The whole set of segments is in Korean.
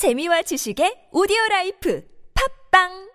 재미와 지식의 오디오 라이프. 팝빵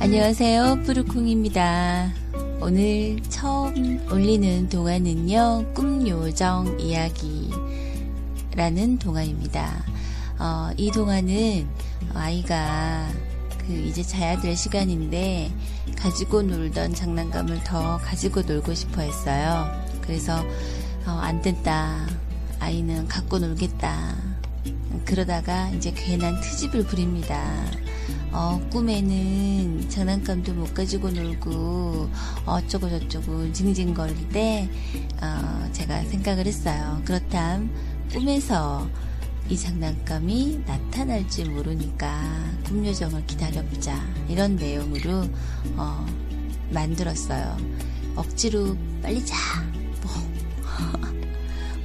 안녕하세요. 푸르콩입니다. 오늘 처음 올리는 동화는요, 꿈요정 이야기라는 동화입니다. 어, 이 동화는 아이가 그 이제 자야 될 시간인데 가지고 놀던 장난감을 더 가지고 놀고 싶어 했어요. 그래서 어, 안 된다. 아이는 갖고 놀겠다. 그러다가 이제 괜한 트집을 부립니다. 어, 꿈에는 장난감도 못 가지고 놀고 어쩌고 저쩌고 징징거릴 때 어, 제가 생각을 했어요. 그렇담 꿈에서 이 장난감이 나타날지 모르니까 꿈요정을 기다려보자 이런 내용으로 어, 만들었어요. 억지로 빨리 자. 뭐,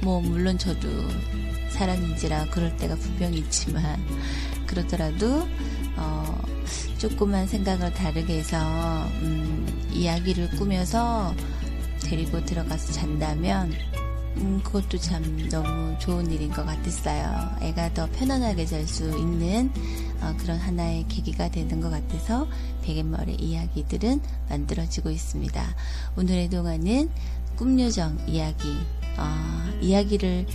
뭐 물론 저도 사람인지라 그럴 때가 분명히 있지만 그러더라도 어, 조금만 생각을 다르게 해서 음, 이야기를 꾸며서 데리고 들어가서 잔다면 음, 그것도 참 너무 좋은 일인 것 같았어요. 애가 더 편안하게 잘 수 있는 어, 그런 하나의 계기가 되는 것 같아서 베갯머리 이야기들은 만들어지고 있습니다. 오늘의 동화는 꿈요정 이야기. 어, 이야기를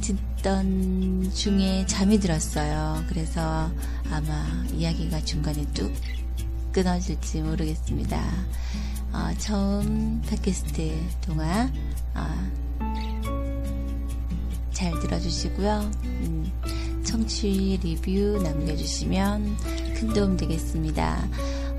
듣던 중에 잠이 들었어요. 그래서 아마 이야기가 중간에 뚝 끊어질지 모르겠습니다. 어, 처음 팟캐스트 동화 어, 잘 들어주시고요. 음, 청취 리뷰 남겨주시면 큰 도움 되겠습니다.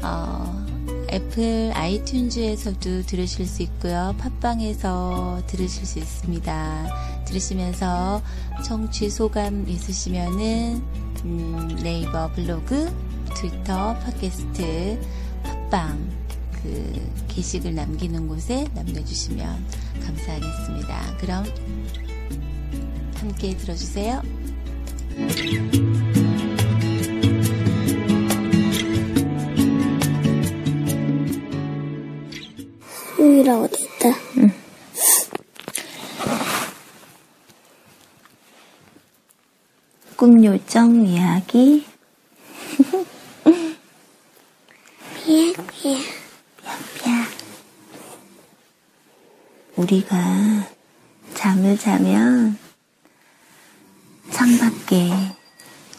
어, 애플 아이튠즈에서도 들으실 수 있고요. 팟빵에서 들으실 수 있습니다. 들으시면서 청취 소감 있으시면은 음, 네이버 블로그, 트위터, 팟캐스트, 팟빵 그 게시글 남기는 곳에 남겨주시면 감사하겠습니다. 그럼 함께 들어주세요. 여기라 어디 있다. 꿈요정 이야기 미야, 미야. 야 우리가 잠을 자면 창밖에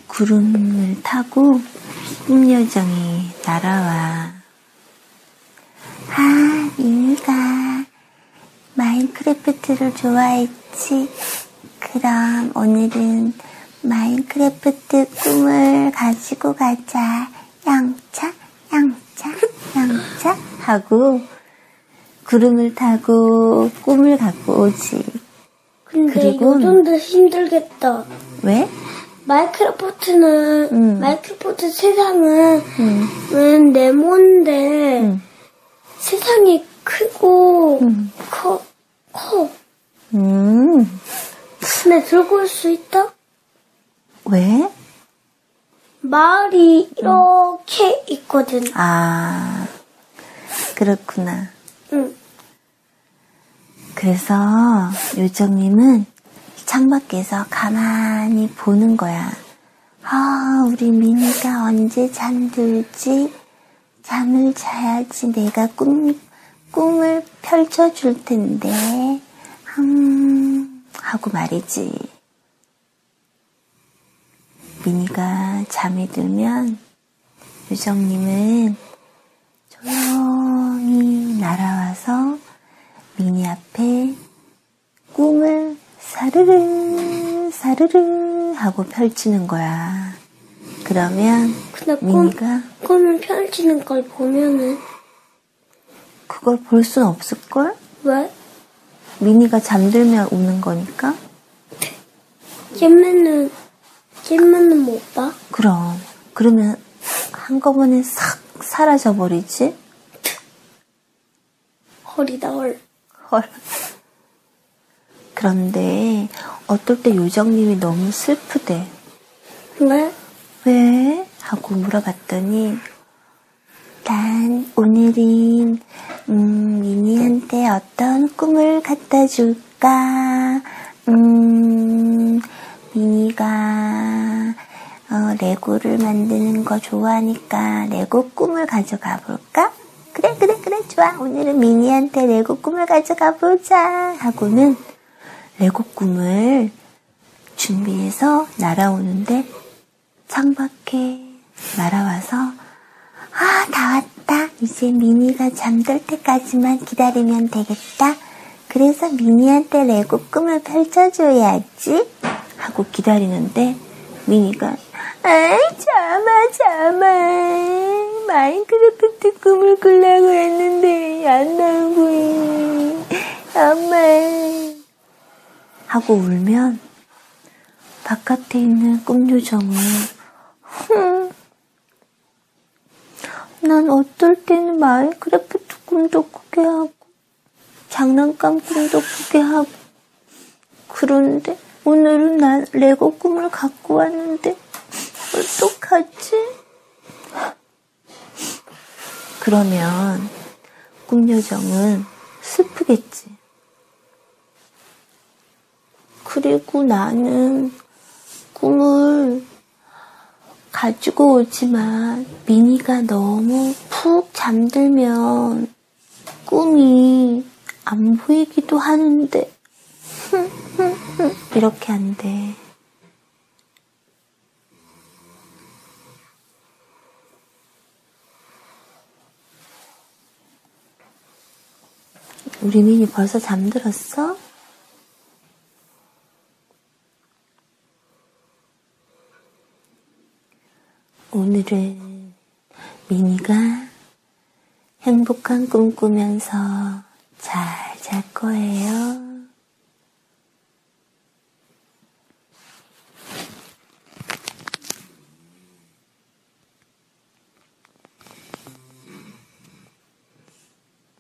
구름을 타고 꿈요정이 날아와. 아, 미니가 마인크래프트를 좋아했지. 그럼 오늘은 마인크래프트 꿈을 가지고 가자. 양차, 양차, 양차 하고 구름을 타고 꿈을 갖고 오지. 그리고- 요즘도 힘들겠다. 왜? Minecraft는 음. Minecraft 세상은 음, 은 네모인데 음, 세상이 크고 음. 커 커. 음. 근데 들고 올 수 있다? 왜? 마을이 이렇게 있거든. 아, 그렇구나. 응. 그래서 요정님은 창밖에서 가만히 보는 거야. 아, 우리 미니가 언제 잠들지? 잠을 자야지 내가 꿈, 꿈을 펼쳐줄 텐데. 음, 하고 말이지. 미니가 잠이 들면 요정님은 조용히 날아와서 미니 앞에 꿈을 사르르 사르르 하고 펼치는 거야. 그러면 근데 꿈, 미니가 꿈을 펼치는 걸 보면은 그걸 볼 순 없을걸? 왜? 미니가 잠들면 우는 거니까? 잼맨은 잼맨은 못 봐? 그럼. 그러면 한꺼번에 싹 사라져 버리지? 헐이다 헐. 헐. 그런데 어떨 때 요정님이 너무 슬프대. 왜? 왜? 하고 물어봤더니 난 오늘은 음, 미니한테 어떤 꿈을 갖다 줄까? 음, 미니가 어, 레고를 만드는 거 좋아하니까 레고 꿈을 가져가 볼까? 그래 그래 그래 좋아 오늘은 미니한테 레고 꿈을 가져가 보자 하고는 레고 꿈을 준비해서 날아오는데 창밖에 날아와서 아, 다 왔다. 이제 미니가 잠들 때까지만 기다리면 되겠다. 그래서 미니한테 레고 꿈을 펼쳐줘야지. 하고 기다리는데 미니가 아이 잠아 잠아. Minecraft 꿈을 꾸려고 했는데 안 나오고. 엄마. 하고 울면 바깥에 있는 꿈요정은 흠, 난 어떨 때는 Minecraft 꿈도 꾸게 하고 장난감 꿈도 꾸게 하고. 그런데 오늘은 난 레고 꿈을 갖고 왔는데 어떡하지? 그러면 꿈요정은 슬프겠지. 그리고 나는 꿈을 가지고 오지만 미니가 너무 푹 잠들면 꿈이 안 보이기도 하는데 이렇게 안 돼. 우리 미니 벌써 잠들었어? 오늘은 미니가 행복한 꿈 꾸면서 잘 잘 거예요.